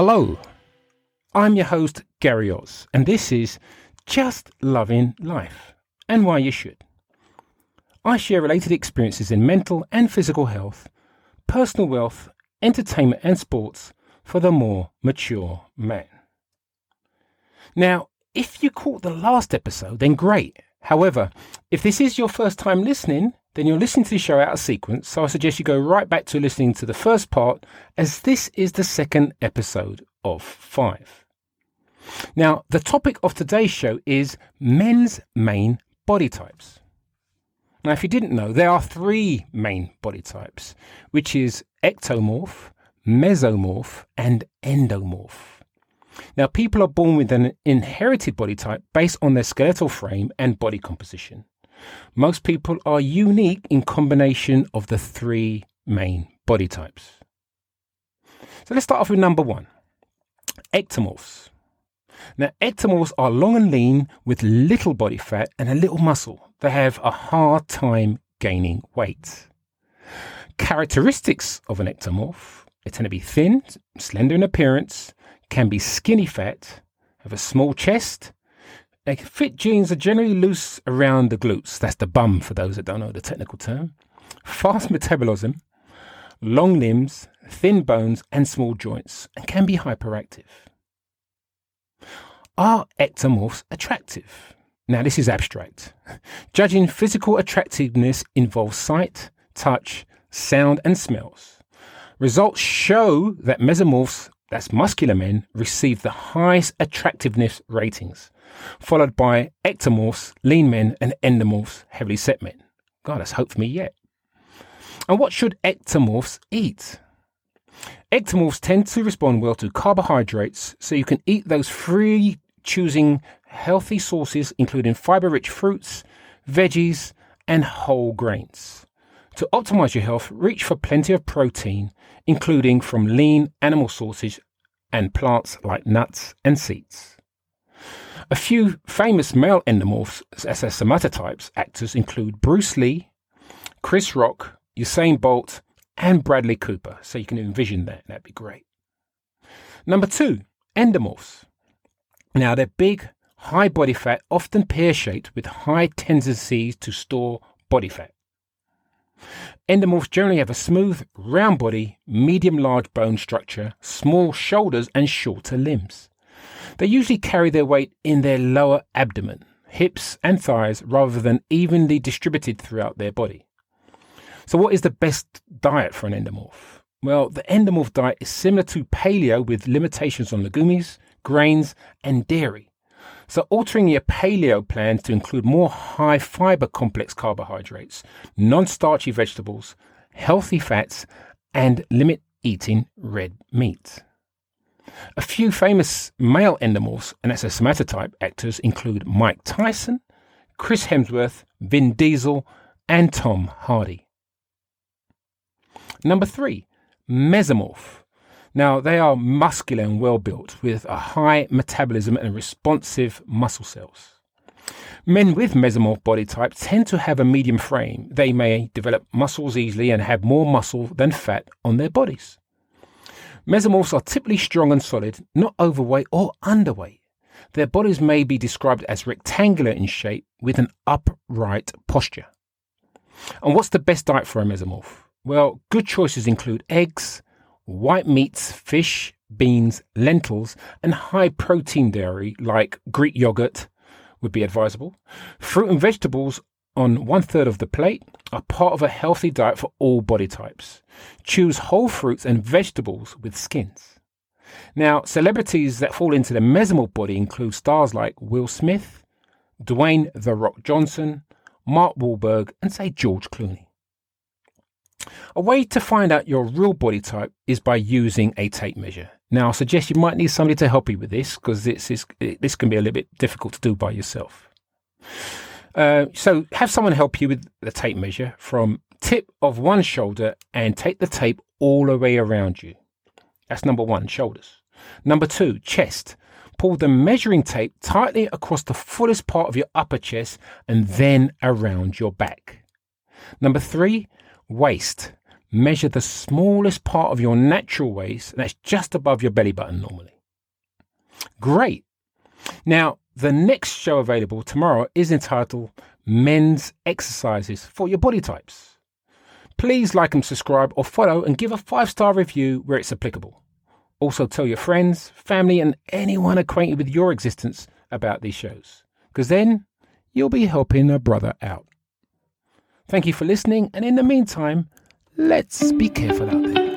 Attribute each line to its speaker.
Speaker 1: Hello, I'm your host, Gary Oz, and this is Just Loving Life and Why You Should. I share related experiences in mental and physical health, personal wealth, entertainment, and sports for the more mature man. Now, if you caught the last episode, then great. However, if this is your first time listening, then you're listening to the show out of sequence, so I suggest you go right back to listening to the first part, as this is the second episode of five. Now, the topic of today's show is men's main body types. Now, if you didn't know, there are three main body types, which is ectomorph, mesomorph, and endomorph. Now, people are born with an inherited body type based on their skeletal frame and body composition. Most people are unique in combination of the three main body types. So let's start off with number one ectomorphs. Now, ectomorphs are long and lean with little body fat and a little muscle. They have a hard time gaining weight. Characteristics of an ectomorph they tend to be thin, slender in appearance, can be skinny fat, have a small chest. They fit jeans are generally loose around the glutes. That's the bum for those that don't know the technical term. Fast metabolism, long limbs, thin bones, and small joints, and can be hyperactive. Are ectomorphs attractive? Now, this is abstract. Judging physical attractiveness involves sight, touch, sound, and smells. Results show that mesomorphs, that's muscular men, receive the highest attractiveness ratings, followed by ectomorphs, lean men, and endomorphs, heavily set men. God, that's hope for me yet. And what should ectomorphs eat? Ectomorphs tend to respond well to carbohydrates, so you can eat those free choosing healthy sources, including fiber rich fruits, veggies, and whole grains. To optimize your health, reach for plenty of protein, including from lean animal sources and plants like nuts and seeds. A few famous male endomorphs as somatotypes actors include Bruce Lee, Chris Rock, Usain Bolt, and Bradley Cooper. So you can envision that. That'd be great. Number two, endomorphs. Now they're big, high body fat, often pear shaped with high tendencies to store body fat. Endomorphs generally have a smooth, round body, medium large bone structure, small shoulders, and shorter limbs. They usually carry their weight in their lower abdomen, hips, and thighs rather than evenly distributed throughout their body. So, what is the best diet for an endomorph? Well, the endomorph diet is similar to paleo with limitations on legumes, grains, and dairy. So, altering your paleo plans to include more high fiber complex carbohydrates, non starchy vegetables, healthy fats, and limit eating red meat. A few famous male endomorphs and as a somatotype actors include Mike Tyson, Chris Hemsworth, Vin Diesel, and Tom Hardy. Number three, mesomorph. Now, they are muscular and well built with a high metabolism and responsive muscle cells. Men with mesomorph body type tend to have a medium frame. They may develop muscles easily and have more muscle than fat on their bodies. Mesomorphs are typically strong and solid, not overweight or underweight. Their bodies may be described as rectangular in shape with an upright posture. And what's the best diet for a mesomorph? Well, good choices include eggs, white meats, fish, beans, lentils, and high protein dairy like Greek yogurt would be advisable. Fruit and vegetables on one third of the plate are part of a healthy diet for all body types. Choose whole fruits and vegetables with skins. Now, celebrities that fall into the mesomorph body include stars like Will Smith, Dwayne The Rock Johnson, Mark Wahlberg, and say George Clooney. A way to find out your real body type is by using a tape measure. Now, I suggest you might need somebody to help you with this because this is this can be a little bit difficult to do by yourself. Uh, so, have someone help you with the tape measure from tip of one shoulder and take the tape all the way around you. That's number one, shoulders. Number two, chest. Pull the measuring tape tightly across the fullest part of your upper chest and then around your back. Number three, waist. measure the smallest part of your natural waist, and that's just above your belly button normally. Great. Now, the next show available tomorrow is entitled Men's Exercises for Your Body Types. Please like and subscribe or follow and give a five star review where it's applicable. Also, tell your friends, family, and anyone acquainted with your existence about these shows, because then you'll be helping a brother out. Thank you for listening, and in the meantime, let's be careful out there.